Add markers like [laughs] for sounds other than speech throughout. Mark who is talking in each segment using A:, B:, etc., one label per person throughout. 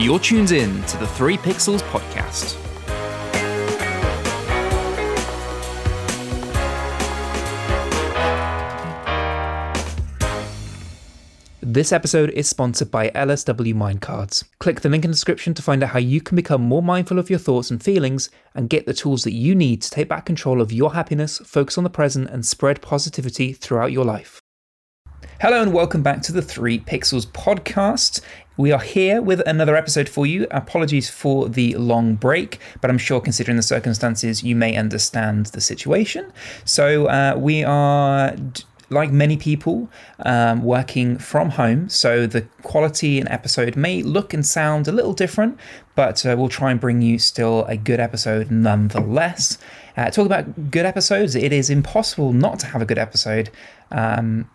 A: You're tuned in to the 3 Pixels podcast. This episode is sponsored by LSW Mindcards. Click the link in the description to find out how you can become more mindful of your thoughts and feelings and get the tools that you need to take back control of your happiness, focus on the present, and spread positivity throughout your life. Hello and welcome back to the 3 Pixels podcast. We are here with another episode for you. Apologies for the long break, but I'm sure considering the circumstances, you may understand the situation. So, uh, we are like many people, um, working from home. So the quality in episode may look and sound a little different, but uh, we'll try and bring you still a good episode nonetheless. Uh, talk about good episodes. It is impossible not to have a good episode. Um,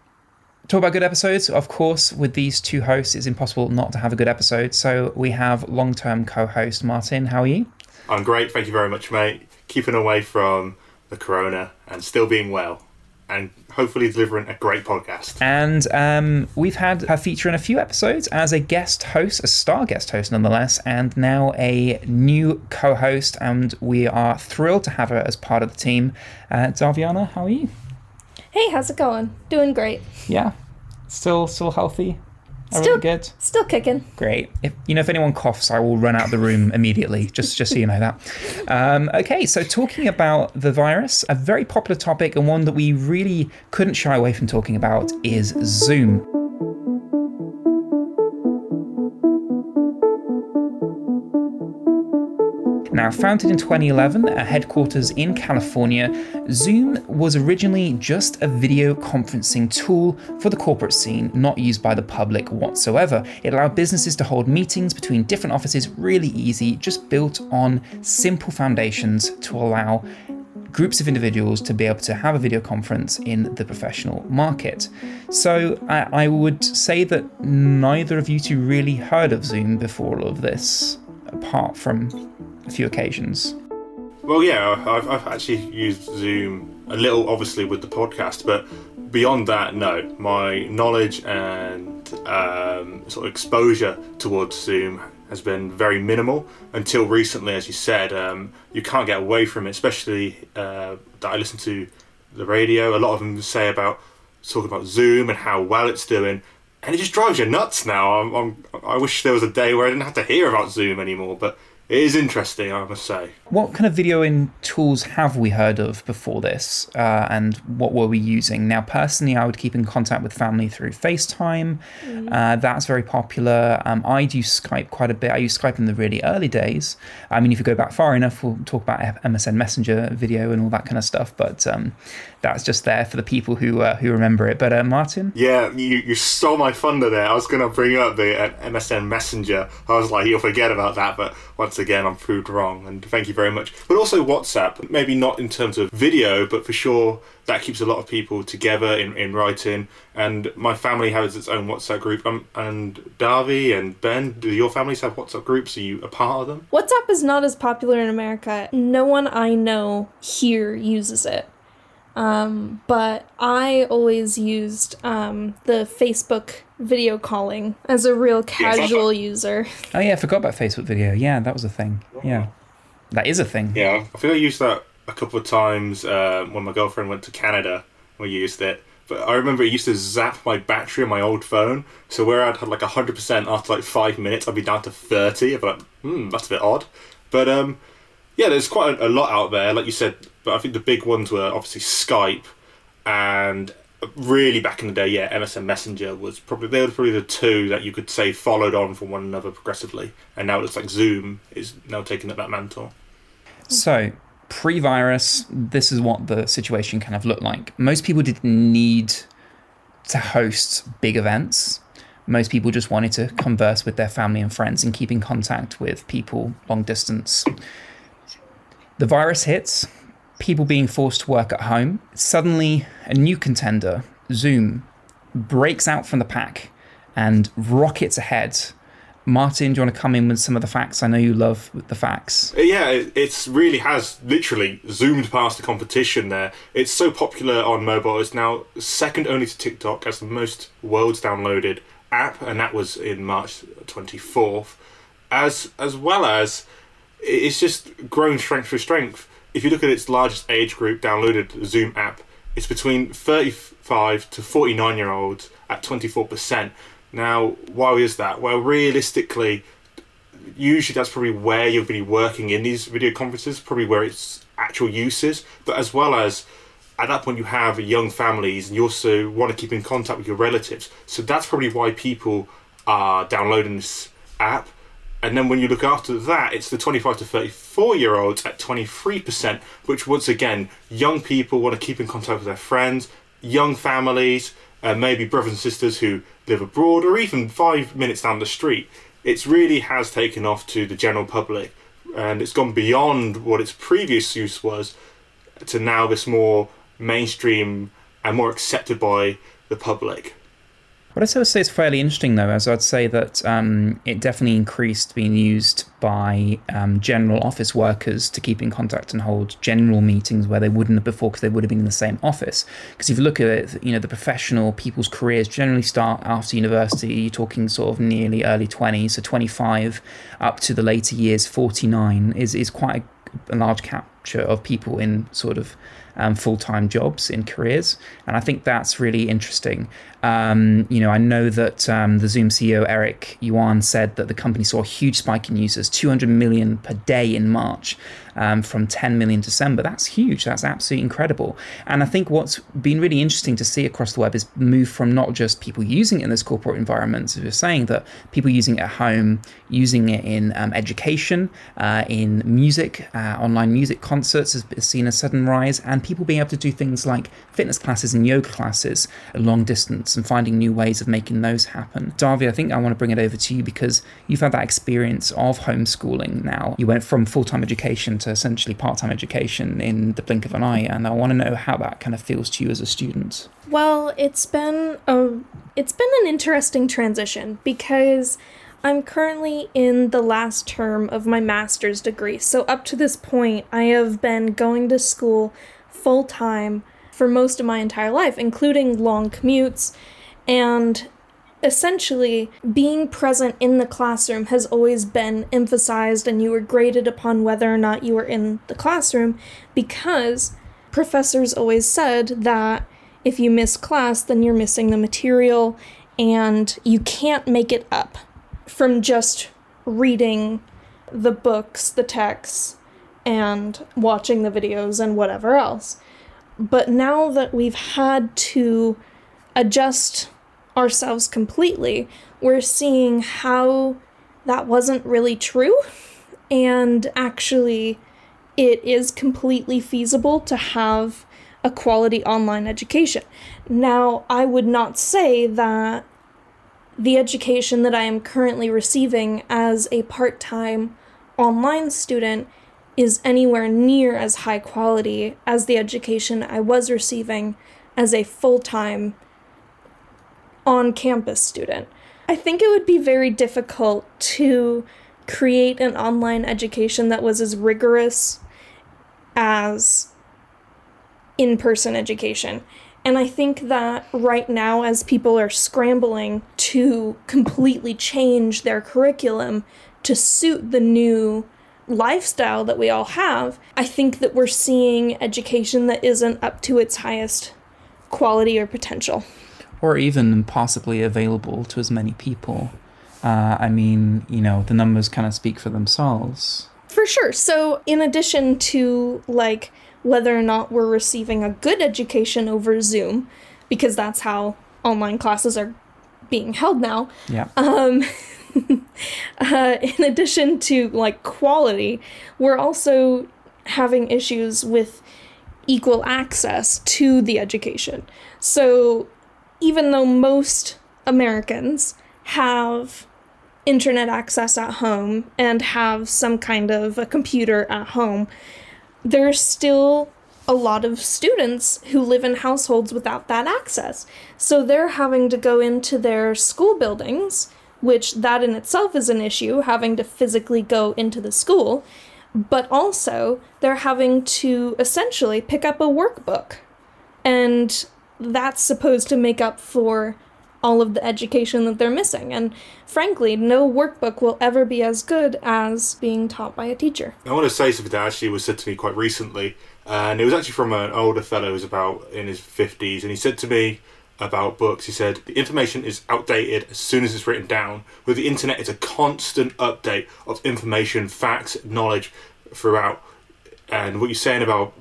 A: talk about good episodes. Of course, with these two hosts, it's impossible not to have a good episode. So we have long term co host Martin. How are you?
B: I'm great. Thank you very much, mate. Keeping away from the corona and still being well and hopefully delivering a great podcast.
A: And um, we've had her feature in a few episodes as a guest host, a star guest host nonetheless, and now a new co host. And we are thrilled to have her as part of the team. Uh, Daviana, how are you?
C: Hey, how's it going? Doing great.
A: Yeah. Still, still healthy.
C: Still
A: good.
C: Still kicking.
A: Great. If you know if anyone coughs, I will run out of the room immediately. Just just so you know that. Um, okay, so talking about the virus, a very popular topic and one that we really couldn't shy away from talking about is Zoom. Now, founded in 2011 at headquarters in California, Zoom was originally just a video conferencing tool for the corporate scene, not used by the public whatsoever. It allowed businesses to hold meetings between different offices really easy, just built on simple foundations to allow groups of individuals to be able to have a video conference in the professional market. So I, I, would say that neither of you two really heard of Zoom before all of this, apart from a few occasions.
B: Well, yeah, I've, I've actually used Zoom a little, obviously, with the podcast, but beyond that, no. My knowledge and um, sort of exposure towards Zoom has been very minimal until recently, as you said. Um, you can't get away from it, especially uh, that I listen to the radio. A lot of them say about talking about Zoom and how well it's doing, and it just drives you nuts now. I'm, I'm, I wish there was a day where I didn't have to hear about Zoom anymore, but it is interesting, I must say.
A: What kind of videoing tools have we heard of before this, uh, and what were we using? Now, personally, I would keep in contact with family through FaceTime. Mm. Uh, that's very popular. Um, I use Skype quite a bit. I use Skype in the really early days. I mean, if you go back far enough, we'll talk about MSN Messenger video and all that kind of stuff. But um, that's just there for the people who uh, who remember it. But uh, Martin,
B: yeah, you, you stole my thunder there. I was going to bring up the uh, MSN Messenger. I was like, you'll forget about that, but once again, I'm proved wrong, and thank you very much. But also WhatsApp, maybe not in terms of video, but for sure that keeps a lot of people together in, in writing. And my family has its own WhatsApp group. Um, and Darby and Ben, do your families have WhatsApp groups? Are you a part of them?
C: WhatsApp is not as popular in America. No one I know here uses it. Um, but I always used um, the Facebook video calling as a real casual user.
A: Oh yeah, I forgot about Facebook video. Yeah, that was a thing. Yeah, that is a thing.
B: Yeah, I think I used that a couple of times uh, when my girlfriend went to Canada. We used it, but I remember it used to zap my battery on my old phone. So where I'd had like hundred percent after like five minutes, I'd be down to thirty. I'd be like, hmm, that's a bit odd. But um, yeah, there's quite a, a lot out there. Like you said, but I think the big ones were obviously Skype and really back in the day, yeah, MSN Messenger was probably they were probably the two that you could say followed on from one another progressively, and now it looks like Zoom is now taking up that mantle.
A: So pre-virus, this is what the situation kind of looked like. Most people didn't need to host big events. Most people just wanted to converse with their family and friends and keep in contact with people long distance. The virus hits, people being forced to work at home, suddenly a new contender, Zoom, breaks out from the pack and rockets ahead. Martin, do you want to come in with some of the facts? I know you love the facts.
B: Yeah, it really has literally zoomed past the competition there. It's so popular on mobile. It's now second only to TikTok as the most worlds downloaded app, and that was in March 24th. as as well as it's just grown strength for strength. If you look at its largest age group downloaded Zoom app, it's between 35 to 49 year olds at 24%. Now, why is that? Well, realistically, usually that's probably where to be working in these video conferences, probably where its actual use is, but as well as at that point you have young families and you also want to keep in contact with your relatives. So that's probably why people are downloading this app. And then when you look after that, it's the 25 to 34 year olds at 23%, which once again, young people want to keep in contact with their friends, young families, uh, maybe brothers and sisters who live abroad, or even five minutes down the street. It really has taken off to the general public and it's gone beyond what its previous use was to now this more mainstream and more accepted by the public.
A: What I would say is fairly interesting, though, as I'd say that um, it definitely increased being used by um, general office workers to keep in contact and hold general meetings where they wouldn't have before because they would have been in the same office. Because if you look at it, you know, the professional people's careers generally start after university. You're talking sort of nearly early 20s, so 25 up to the later years, 49 is is quite a, a large of people in sort of um, full time jobs in careers. And I think that's really interesting. Um, you know, I know that um, the Zoom CEO Eric Yuan said that the company saw a huge spike in users, 200 million per day in March um, from 10 million December. That's huge. That's absolutely incredible. And I think what's been really interesting to see across the web is move from not just people using it in this corporate environments, as you're saying, that people using it at home, using it in um, education, uh, in music, uh, online music concerts has seen a sudden rise, and people being able to do things like fitness classes and yoga classes at long distance and finding new ways of making those happen. Davi, I think I want to bring it over to you because you've had that experience of homeschooling now. You went from full time education to essentially part time education in the blink of an eye, and I want to know how that kind of feels to you as a student.
C: Well, it's been a it's been an interesting transition because I'm currently in the last term of my master's degree. So up to this point, I have been going to school full time for most of my entire life, including long commutes and essentially being present in the classroom has always been emphasized and you were graded upon whether or not you were in the classroom because professors always said that if you miss class then you're missing the material and you can't make it up from just reading the books the texts and watching the videos and whatever else but now that we've had to adjust ourselves completely, we're seeing how that wasn't really true. And actually, it is completely feasible to have a quality online education. Now, I would not say that the education that I am currently receiving as a part time online student is anywhere near as high quality as the education I was receiving as a full time on campus student. I think it would be very difficult to create an online education that was as rigorous as in person education. And I think that right now, as people are scrambling to completely change their curriculum to suit the new lifestyle that we all have, I think that we're seeing education that isn't up to its highest quality or potential
A: or even possibly available to as many people. Uh, I mean, you know, the numbers kind of speak for themselves.
C: For sure. So, in addition to like whether or not we're receiving a good education over Zoom, because that's how online classes are being held now.
A: Yeah.
C: Um, [laughs] uh, in addition to like quality, we're also having issues with equal access to the education. So even though most Americans have internet access at home and have some kind of a computer at home, there's still a lot of students who live in households without that access. So they're having to go into their school buildings, which that in itself is an issue, having to physically go into the school, but also they're having to essentially pick up a workbook. And that's supposed to make up for all of the education that they're missing. And frankly, no workbook will ever be as good as being taught by a teacher.
B: I want to say something that actually was said to me quite recently, and it was actually from an older fellow who's about in his 50s, and he said to me about books, he said, the information is outdated as soon as it's written down. With the internet, it's a constant update of information, facts, knowledge throughout. And what you're saying about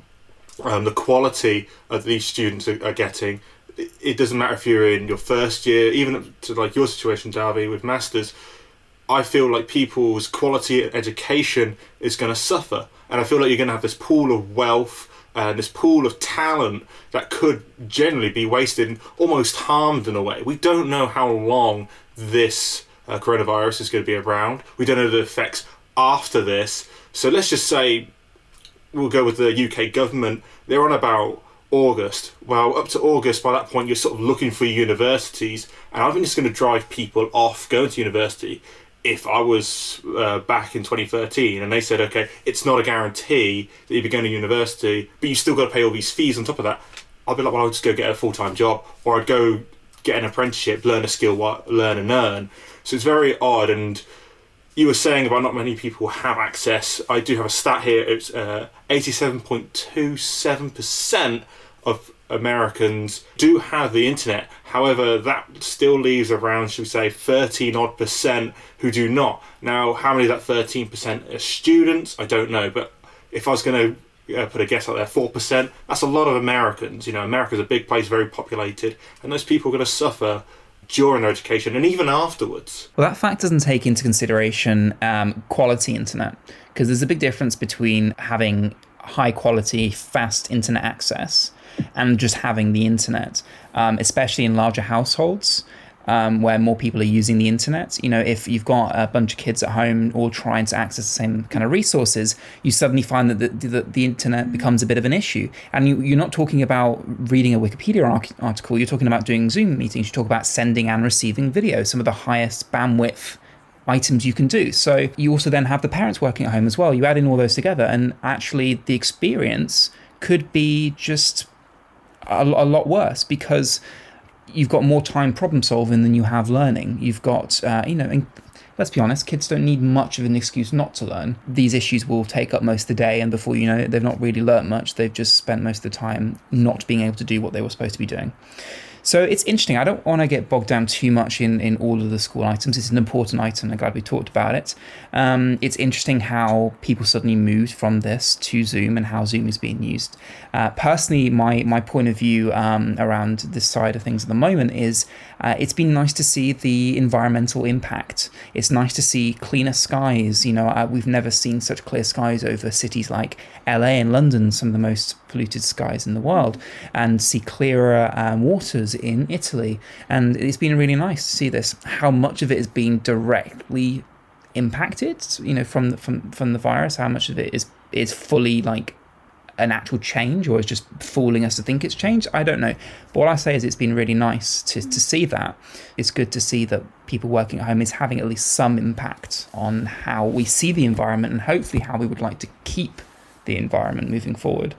B: um, the quality of these students are, are getting, it doesn't matter if you're in your first year, even to like your situation, Darby, with masters. I feel like people's quality education is going to suffer, and I feel like you're going to have this pool of wealth and this pool of talent that could generally be wasted and almost harmed in a way. We don't know how long this uh, coronavirus is going to be around. We don't know the effects after this. So let's just say we'll go with the UK government. They're on about August. Well, up to August, by that point, you're sort of looking for universities, and I think it's going to drive people off going to university. If I was uh, back in 2013 and they said, okay, it's not a guarantee that you'll be going to university, but you still got to pay all these fees on top of that, I'd be like, well, I'll just go get a full time job, or I'd go get an apprenticeship, learn a skill, learn and earn. So it's very odd. And you were saying about not many people have access. I do have a stat here. It's uh, 87.27% of Americans do have the internet. However, that still leaves around, should we say, 13 odd percent who do not. Now, how many of that 13 percent are students? I don't know. But if I was going to uh, put a guess out there, 4%, that's a lot of Americans. You know, America's a big place, very populated, and those people are going to suffer during their education and even afterwards.
A: Well, that fact doesn't take into consideration um, quality internet because there's a big difference between having high quality, fast internet access and just having the internet, um, especially in larger households um, where more people are using the internet. You know, if you've got a bunch of kids at home all trying to access the same kind of resources, you suddenly find that the, the, the internet becomes a bit of an issue. And you, are not talking about reading a Wikipedia article, you're talking about doing Zoom meetings, you talk about sending and receiving video, some of the highest bandwidth items you can do. So you also then have the parents working at home as well. You add in all those together, and actually the experience could be just a, a lot worse because you've got more time problem solving than you have learning. You've got, uh, you know, and let's be honest, kids don't need much of an excuse not to learn. These issues will take up most of the day, and before you know it, they've not really learnt much. They've just spent most of the time not being able to do what they were supposed to be doing. So it's interesting. I don't want to get bogged down too much in, in all of the school items. It's an important item. I'm glad we talked about it. Um, it's interesting how people suddenly moved from this to Zoom and how Zoom is being used. Uh, personally, my my point of view um, around this side of things at the moment is uh, it's been nice to see the environmental impact. It's nice to see cleaner skies. You know, uh, we've never seen such clear skies over cities like LA and London, some of the most polluted skies in the world, and see clearer um, waters in Italy. And it's been really nice to see this. How much of it is being directly impacted, you know, from the, from from the virus? How much of it is is fully like an actual change or is just fooling us to think it's changed. I don't know. But what I say is it's been really nice to, to see that. It's good to see that people working at home is having at least some impact on how we see the environment and hopefully how we would like to keep the environment moving forward.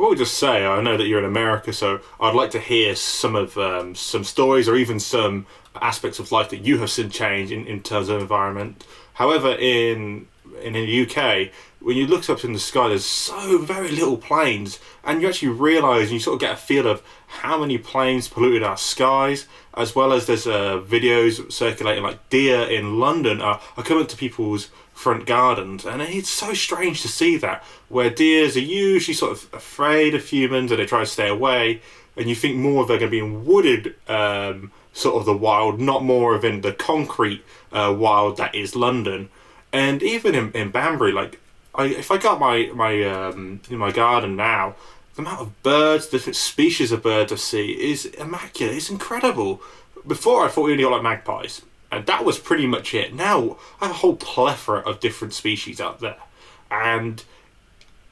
B: I will just say, I know that you're in America, so I'd like to hear some of um, some stories or even some aspects of life that you have seen change in, in terms of environment. However, in in the UK, when you look up in the sky, there's so very little planes, and you actually realise and you sort of get a feel of how many planes polluted our skies, as well as there's uh, videos circulating like deer in London are, are coming to people's front gardens, and it's so strange to see that where deers are usually sort of afraid of humans and they try to stay away, and you think more of they're going to be in wooded. Um, sort of the wild, not more of in the concrete uh, wild that is London. And even in, in Banbury, like I, if I got my my um, in my garden now, the amount of birds, different species of birds I see is immaculate. It's incredible. Before I thought we only got like magpies, and that was pretty much it. Now I have a whole plethora of different species out there, and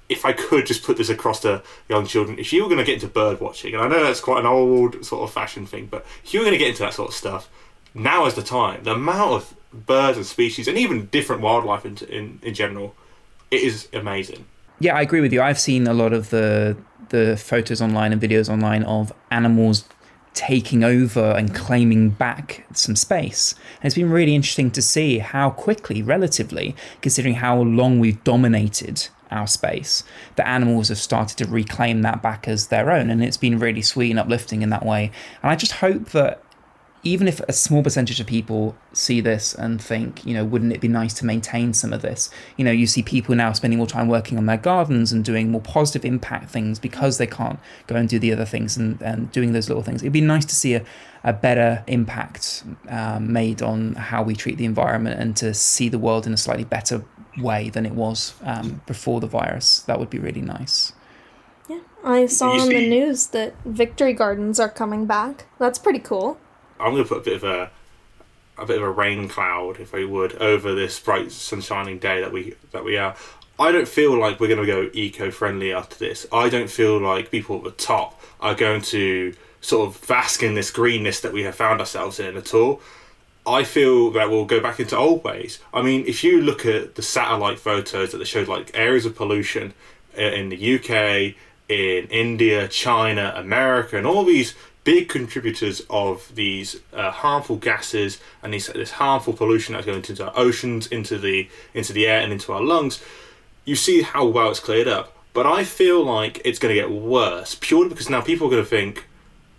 B: if I could just put this across to young children, if you were going to get into bird watching, and I know that's quite an old sort of fashion thing, but if you were going to get into that sort of stuff, now is the time. The amount of birds and species, and even different wildlife in, in, in general, it is amazing.
A: Yeah, I agree with you. I've seen a lot of the the photos online and videos online of animals taking over and claiming back some space. And it's been really interesting to see how quickly, relatively, considering how long we've dominated our space, the animals have started to reclaim that back as their own. And it's been really sweet and uplifting in that way. And I just hope that even if a small percentage of people see this and think, you know, wouldn't it be nice to maintain some of this? You know, you see people now spending more time working on their gardens and doing more positive impact things because they can't go and do the other things and, and doing those little things. It'd be nice to see a, a better impact um, made on how we treat the environment and to see the world in a slightly better way than it was um, before the virus. That would be really nice.
C: Yeah, I saw on the news that victory gardens are coming back. That's pretty cool.
B: I'm going to put a bit of a a bit of a rain cloud, if I would, over this bright sunshining day that we that we are. I don't feel like we're going to go eco-friendly after this. I don't feel like people at the top are going to sort of bask in this greenness that we have found ourselves in at all. I feel that we'll go back into old ways. I mean, if you look at the satellite photos that showed like areas of pollution uh, in the UK, in India, China, America, and all these big contributors of these uh, harmful gases and these, this harmful pollution that's going into our oceans, into the into the air, and into our lungs. You see how well it's cleared up, but I feel like it's going to get worse purely because now people are going to think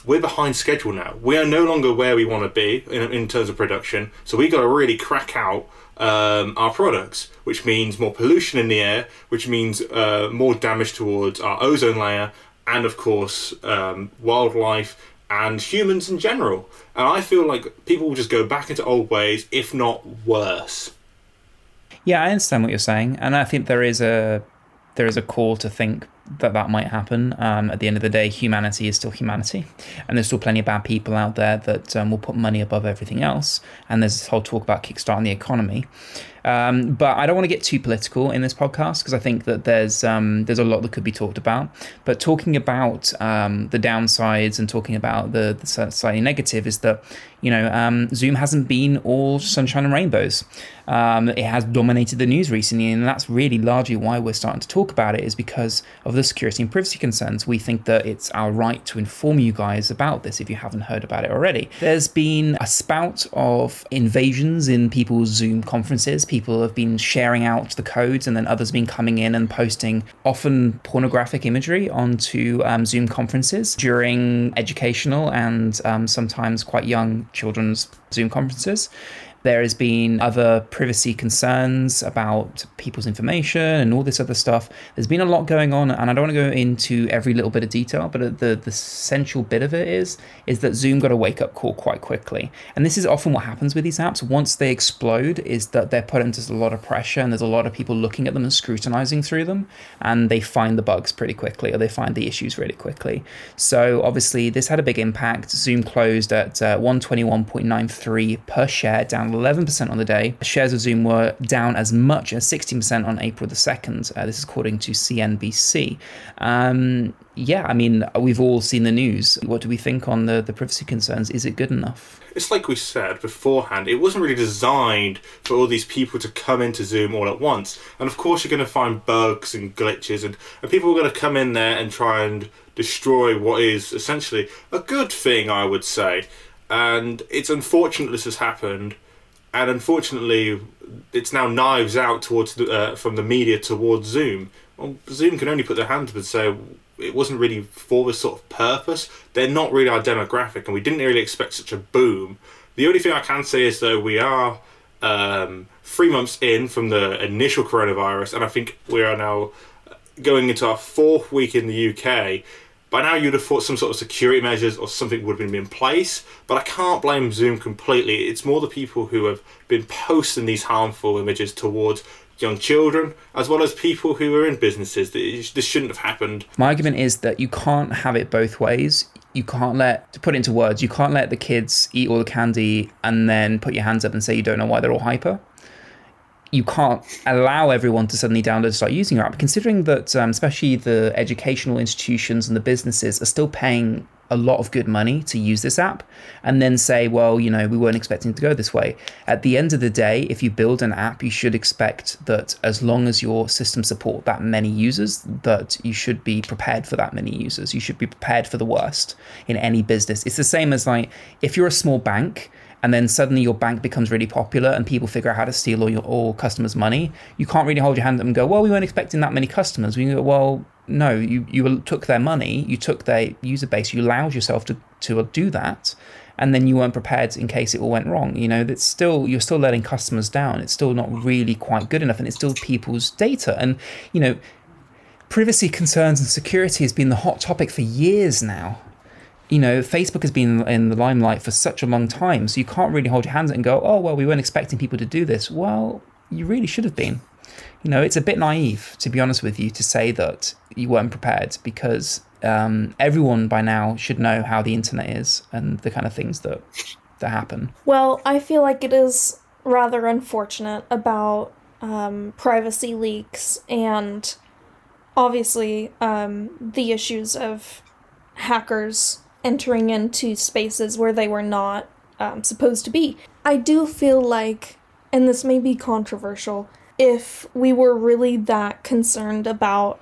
B: we're behind schedule now. We are no longer where we want to be in, in terms of production, so we got to really crack out um, our products, which means more pollution in the air, which means uh, more damage towards our ozone layer, and of course um, wildlife and humans in general. And I feel like people will just go back into old ways, if not worse.
A: Yeah, I understand what you're saying, and I think there is a there is a call to think that that might happen. Um, at the end of the day, humanity is still humanity, and there's still plenty of bad people out there that um, will put money above everything else. And there's this whole talk about kickstarting the economy. Um, but I don't want to get too political in this podcast because I think that there's um, there's a lot that could be talked about. But talking about um, the downsides and talking about the, the slightly negative is that you know um, Zoom hasn't been all sunshine and rainbows. Um, it has dominated the news recently, and that's really largely why we're starting to talk about it is because of the security and privacy concerns. We think that it's our right to inform you guys about this if you haven't heard about it already. There's been a spout of invasions in people's Zoom conferences people have been sharing out the codes, and then others have been coming in and posting often pornographic imagery onto um, Zoom conferences during educational and um, sometimes quite young children's Zoom conferences. There has been other privacy concerns about people's information and all this other stuff. There's been a lot going on, and I don't want to go into every little bit of detail, but the the central bit of it is is that Zoom got a wake up call quite quickly, and this is often what happens with these apps. Once they explode, is that they're put into a lot of pressure, and there's a lot of people looking at them and scrutinizing through them, and they find the bugs pretty quickly, or they find the issues really quickly. So obviously, this had a big impact. Zoom closed at uh, 121.93 per share, down 11% on the day. Shares of Zoom were down as much as 16% on April the 2nd. Uh, this is according to CNBC. Um, yeah, I mean, we've all seen the news. What do we think on the, the privacy concerns? Is it good enough?
B: It's like we said beforehand, it wasn't really designed for all these people to come into Zoom all at once. And of course, you're going to find bugs and glitches, and, and people are going to come in there and try and destroy what is essentially a good thing, I would say. And it's unfortunate this has happened and unfortunately, it's now knives out towards the, uh, from the media towards Zoom. Well, Zoom can only put their hands up and say it wasn't really for this sort of purpose. They're not really our demographic, and we didn't really expect such a boom. The only thing I can say is though we are um, three months in from the initial coronavirus, and I think we are now going into our fourth week in the UK by now, you'd have thought some sort of security measures or something would have been in place, but I can't blame Zoom completely. It's more the people who have been posting these harmful images towards young children, as well as people who are in businesses. This shouldn't have happened.
A: My argument is that you can't have it both ways. You can't let, to put it into words, you can't let the kids eat all the candy and then put your hands up and say you don't know why they're all hyper you can't allow everyone to suddenly download and start using your app, considering that um, especially the educational institutions and the businesses are still paying a lot of good money to use this app and then say, well, you know, we weren't expecting to go this way. At the end of the day, if you build an app, you should expect that as long as your system support that many users, that you should be prepared for that many users. You should be prepared for the worst in any business. It's the same as like if you're a small bank and then suddenly your bank becomes really popular and people figure out how to steal all your all customers' money, you can't really hold your hand up and go, well, we weren't expecting that many customers. We go, well, no, you, you took their money, you took their user base, you allowed yourself to, to uh, do that, and then you weren't prepared in case it all went wrong. You know, that's still you're still letting customers down. It's still not really quite good enough, and it's still people's data. And you know, privacy concerns and security has been the hot topic for years now. You know, Facebook has been in the limelight for such a long time, so you can't really hold your hands and go, "Oh well, we weren't expecting people to do this." Well, you really should have been you know, it's a bit naive, to be honest with you, to say that you weren't prepared because um, everyone by now should know how the internet is and the kind of things that that happen.
C: Well, I feel like it is rather unfortunate about um, privacy leaks and obviously um, the issues of hackers entering into spaces where they were not um, supposed to be. I do feel like, and this may be controversial, if we were really that concerned about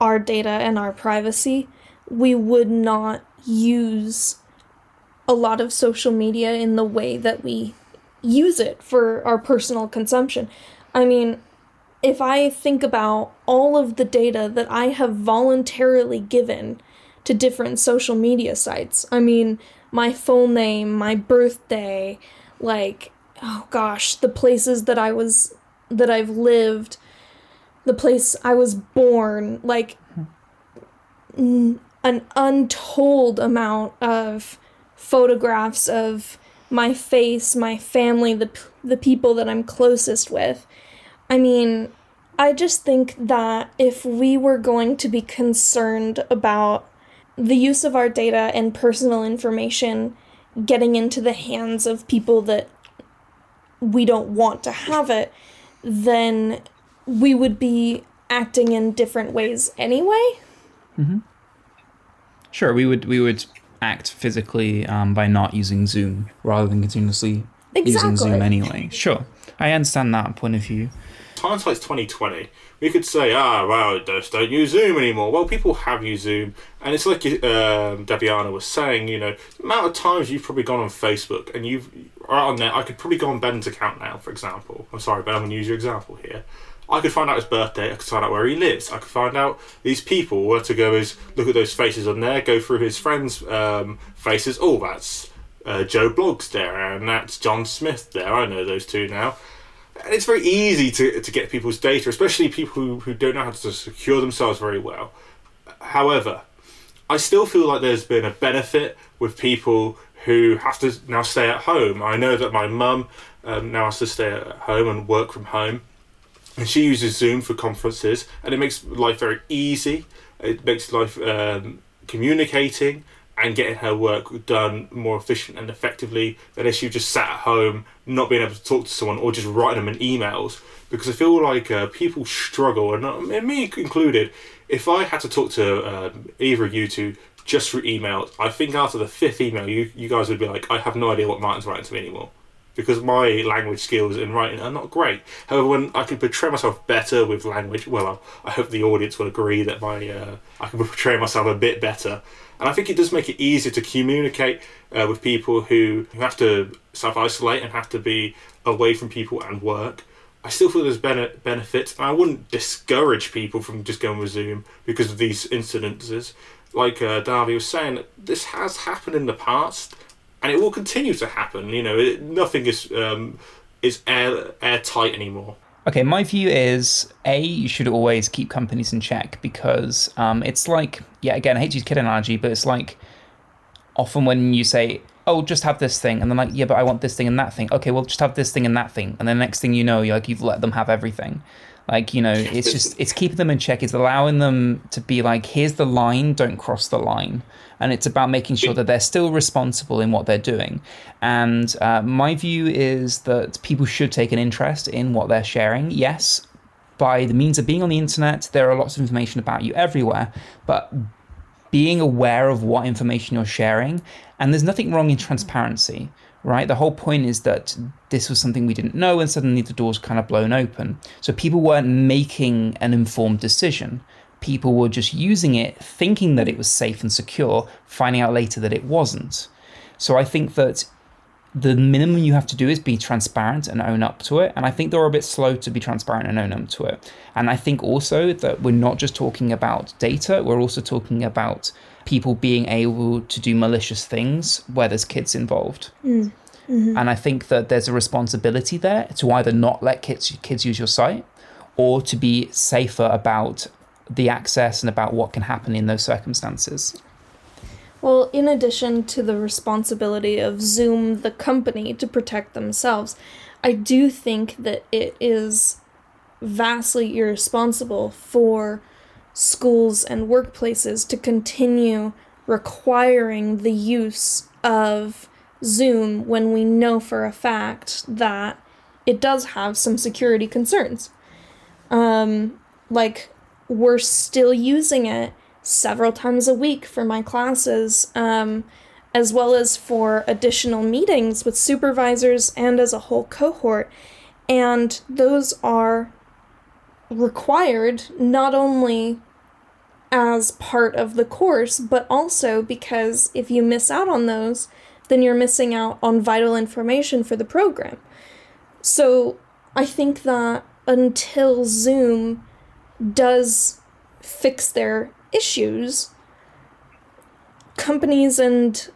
C: our data and our privacy, we would not use a lot of social media in the way that we use it for our personal consumption. I mean, if I think about all of the data that I have voluntarily given to different social media sites, I mean, my full name, my birthday, like, oh gosh, the places that I was that I've lived, the place I was born, like n- an untold amount of photographs of my face, my family, the the people that I'm closest with. I mean, I just think that if we were going to be concerned about the use of our data and personal information getting into the hands of people that we don't want to have it, then we would be acting in different ways anyway.
A: Mm-hmm. Sure, we would we would act physically um, by not using Zoom rather than continuously exactly. using Zoom anyway. Sure, I understand that point of view.
B: Hindsight's twenty twenty. We could say, ah, well, just don't use Zoom anymore. Well, people have used Zoom, and it's like um, was saying. You know, the amount of times you've probably gone on Facebook and you've right on there. I could probably go on Ben's account now, for example. I'm sorry, Ben, I'm going to use your example here. I could find out his birthday. I could find out where he lives. I could find out these people. Where to go is look at those faces on there. Go through his friends' um, faces. Oh, that's uh, Joe Bloggs there, and that's John Smith there. I know those two now. And it's very easy to, to get people's data, especially people who, who don't know how to secure themselves very well. However, I still feel like there's been a benefit with people who have to now stay at home. I know that my mum um, now has to stay at home and work from home, and she uses Zoom for conferences, and it makes life very easy. It makes life um, communicating and getting her work done more efficient and effectively than if she just sat at home, not being able to talk to someone or just writing them in emails. Because I feel like uh, people struggle, and, uh, me included, if I had to talk to uh, either of you two just through emails. I think after the fifth email, you, you guys would be like, I have no idea what Martin's writing to me anymore. Because my language skills in writing are not great. However, when I can portray myself better with language, well, I, hope the audience will agree that my uh, I can [laughs] portray myself a bit better. And I think it does make it easier to communicate uh, with people who, who have to self isolate and have to be away from people and work. I still feel there's bene- benefits, and I wouldn't discourage people from just going with Zoom because of these incidences like uh, Darby was saying, this has happened in the past, and it will continue to happen. You know, it, nothing is um, is air airtight anymore.
A: Okay, my view is a you should always keep companies in check because um, it's like yeah again I hate to use kid analogy, but it's like often when you say oh just have this thing and then like yeah but I want this thing and that thing okay well just have this thing and that thing and the next thing you know you're like you've let them have everything like, you know, it's just, it's keeping them in check. It's allowing them to be like, here's the line, don't cross the line. And it's about making sure that they're still responsible in what they're doing. And uh, my view is that people should take an interest in what they're sharing. Yes, by the means of being on the internet, there are lots of information about you everywhere. But being aware of what information you're sharing. And there's nothing wrong in transparency, right? The whole point is that this was something we didn't know, and suddenly the door's kind of blown open. So people weren't making an informed decision. People were just using it, thinking that it was safe and secure, finding out later that it wasn't. So I think that the minimum you have to do is be transparent and own up to it. And I think they're a bit slow to be transparent and own up to it. And I think also that we're not just talking about data, we're also talking about people being able to do malicious things where there's kids involved.
C: Mm. Mm-hmm.
A: And I think that there's a responsibility there to either not let kids kids use your site or to be safer about the access and about what can happen in those circumstances.
C: Well, in addition to the responsibility of Zoom, the company, to protect themselves, I do think that it is vastly irresponsible for schools and workplaces to continue requiring the use of Zoom when we know for a fact that it does have some security concerns. Um, like, we're still using it several times a week for my classes, um, as well as for additional meetings with supervisors and as a whole cohort. And those are required not only as part of the course, but also because if you miss out on those, then you're missing out on vital information for the program. So I think that until Zoom does fix their issues, companies and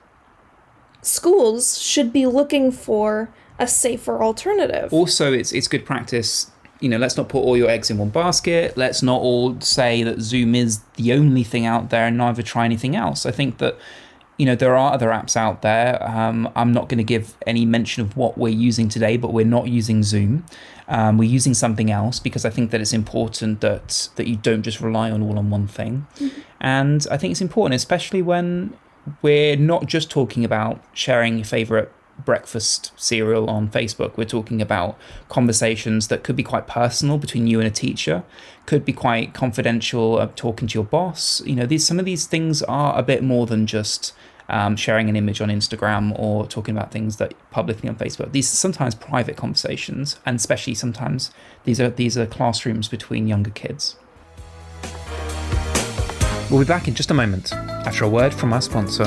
C: schools should be looking for a safer alternative.
A: Also, it's it's good practice. You know, let's not put all your eggs in one basket. Let's not all say that Zoom is the only thing out there and neither try anything else. I think that you know there are other apps out there. Um, I'm not going to give any mention of what we're using today, but we're not using Zoom. Um, we're using something else because I think that it's important that that you don't just rely on all on one thing. Mm-hmm. And I think it's important, especially when we're not just talking about sharing your favorite breakfast cereal on Facebook. We're talking about conversations that could be quite personal between you and a teacher, could be quite confidential, uh, talking to your boss. You know, these some of these things are a bit more than just um, sharing an image on Instagram or talking about things that publicly on Facebook. These are sometimes private conversations, and especially sometimes these are these are classrooms between younger kids. We'll be back in just a moment after a word from our sponsor.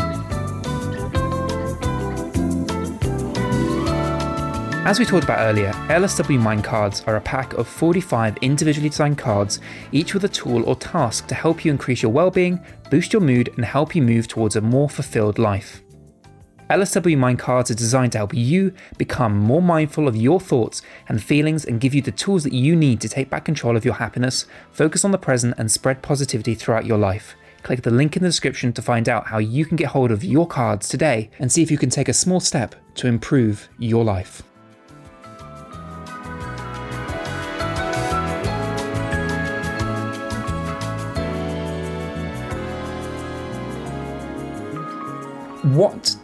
A: As we talked about earlier, LSW Mind cards are a pack of 45 individually designed cards, each with a tool or task to help you increase your well-being, boost your mood, and help you move towards a more fulfilled life. LSW Mind cards are designed to help you become more mindful of your thoughts and feelings and give you the tools that you need to take back control of your happiness, focus on the present, and spread positivity throughout your life. Click the link in the description to find out how you can get hold of your cards today and see if you can take a small step to improve your life. What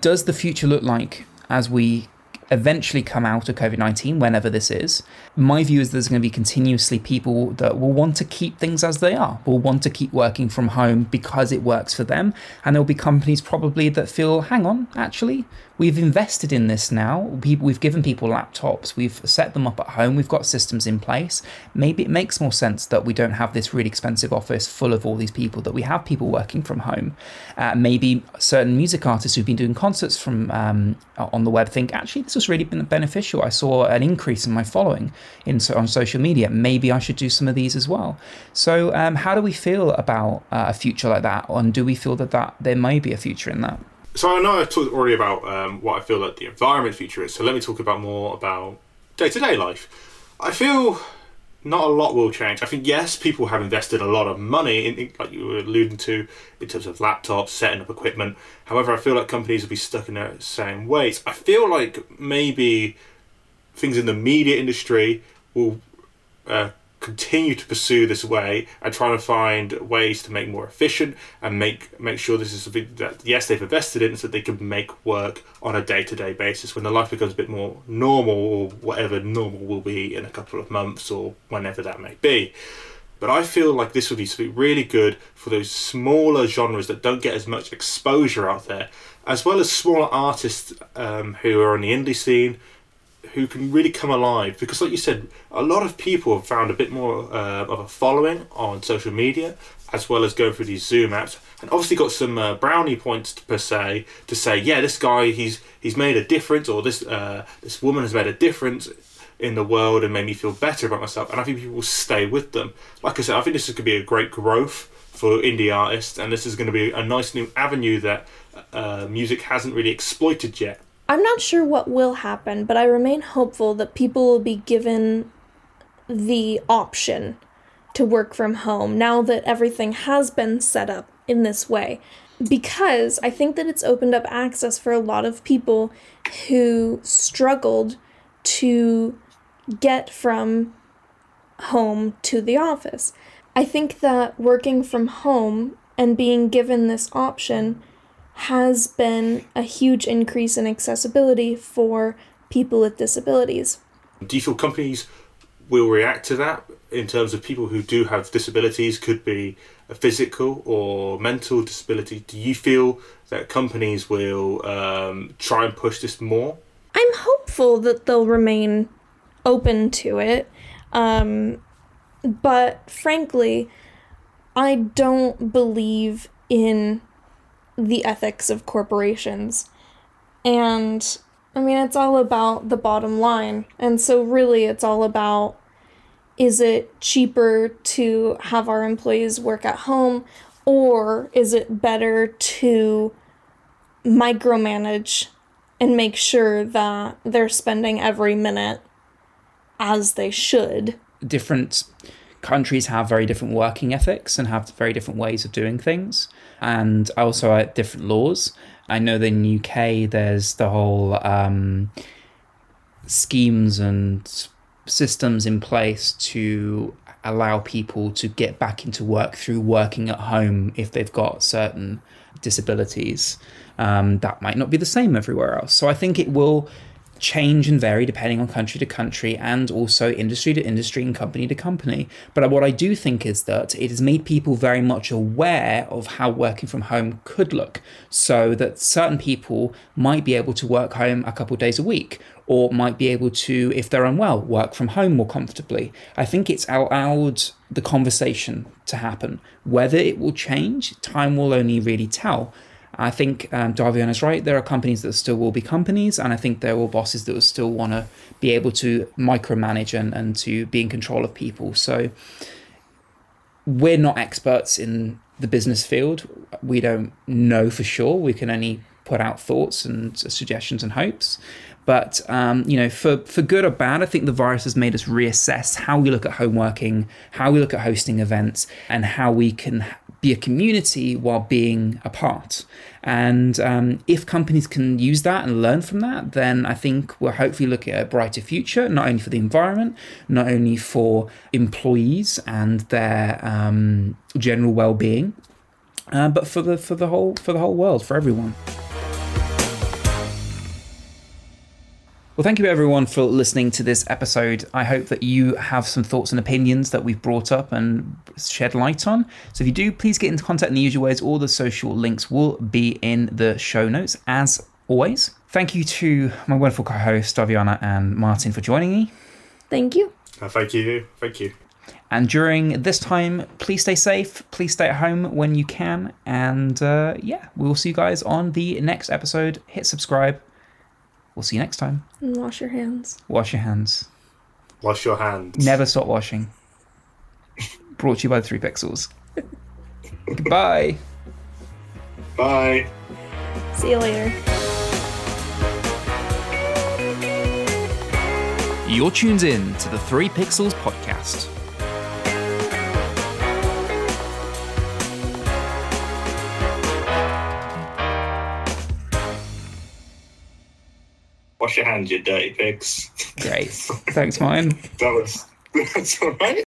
A: does the future look like as we eventually come out of COVID 19, whenever this is, my view is there's going to be continuously people that will want to keep things as they are, will want to keep working from home because it works for them. And there'll be companies probably that feel, hang on, actually, we've invested in this now. We've given people laptops, we've set them up at home, we've got systems in place. Maybe it makes more sense that we don't have this really expensive office full of all these people, that we have people working from home. Uh, maybe certain music artists who've been doing concerts from um, on the web think, actually, this was really been beneficial. I saw an increase in my following in on social media. Maybe I should do some of these as well. So, um, how do we feel about uh, a future like that? And do we feel that, that there may be a future in that?
B: So I know I've talked already about um, what I feel that the environment future is. So let me talk about more about day to day life. I feel not a lot will change. I think yes, people have invested a lot of money, in, like you were alluding to, in terms of laptops, setting up equipment. However, I feel like companies will be stuck in their same ways. I feel like maybe things in the media industry will uh, continue to pursue this way and trying to find ways to make more efficient and make make sure this is something that yes they've invested in so they can make work on a day-to-day basis when the life becomes a bit more normal or whatever normal will be in a couple of months or whenever that may be. But I feel like this would be something really good for those smaller genres that don't get as much exposure out there, as well as smaller artists um, who are on the indie scene who can really come alive because like you said a lot of people have found a bit more uh, of a following on social media as well as going through these zoom apps and obviously got some uh, brownie points per se to say yeah this guy he's he's made a difference or this uh, this woman has made a difference in the world and made me feel better about myself and i think people will stay with them. Like i said i think this is going to be a great growth for indie artists and this is going to be a nice new avenue that uh, music hasn't really exploited yet
C: I'm not sure what will happen, but I remain hopeful that people will be given the option to work from home now that everything has been set up in this way. Because I think that it's opened up access for a lot of people who struggled to get from home to the office. I think that working from home and being given this option has been a huge increase in accessibility for people with disabilities.
B: Do you feel companies will react to that in terms of people who do have disabilities, could be a physical or mental disability? Do you feel that companies will um, try and push this more?
C: I'm hopeful that they'll remain open to it. Um, but frankly, I don't believe in the ethics of corporations. And I mean, it's all about the bottom line. And so, really, it's all about is it cheaper to have our employees work at home, or is it better to micromanage and make sure that they're spending every minute as they should?
A: Different countries have very different working ethics and have very different ways of doing things and also different laws. I know that in the UK there's the whole um, schemes and systems in place to allow people to get back into work through working at home if they've got certain disabilities. Um, that might not be the same everywhere else. So I think it will change and vary depending on country to country and also industry to industry and company to company. But what I do think is that it has made people very much aware of how working from home could look, so that certain people might be able to work home a couple days a week. Or might be able to, if they're unwell, work from home more comfortably. I think it's allowed the conversation to happen. Whether it will change, time will only really tell. I think um, is right. There are companies that still will be companies, and I think there will bosses that will still want to be able to micromanage and, and to be in control of people. So we're not experts in the business field. We don't know for sure. We can only put out thoughts and suggestions and hopes. But um, you know, for for good or bad, I think the virus has made us reassess how we look at home working, how we look at hosting events, and how we can be a community while being apart. And um, if companies can use that and learn from that, then I think we're hopefully looking at a brighter future, not only for the environment, not only for employees and their um, general well-being, uh, but for the for the whole for the whole world, for everyone. Well, thank you everyone for listening to this episode. I hope that you have some thoughts and opinions that we've brought up and shed light on. So if you do, please get into contact in the usual ways. All the social links will be in the show notes as always. Thank you to my wonderful co hosts, Daviana and Martin, for joining me.
C: Thank you.
B: Uh, thank you. Thank you.
A: And during this time, please stay safe. Please stay at home when you can. And uh, yeah, we will see you guys on the next episode. Hit subscribe We'll see you next time.
C: And wash your hands.
A: Wash your hands.
B: Wash your hands.
A: Never stop washing. Brought to you by the Three Pixels. [laughs] Goodbye.
B: Bye.
C: See you later.
A: You're tuned in to the Three Pixels podcast.
B: Wash your hands, you dirty pigs.
A: Great. Thanks, mine. [laughs]
B: that was [laughs] that's all right.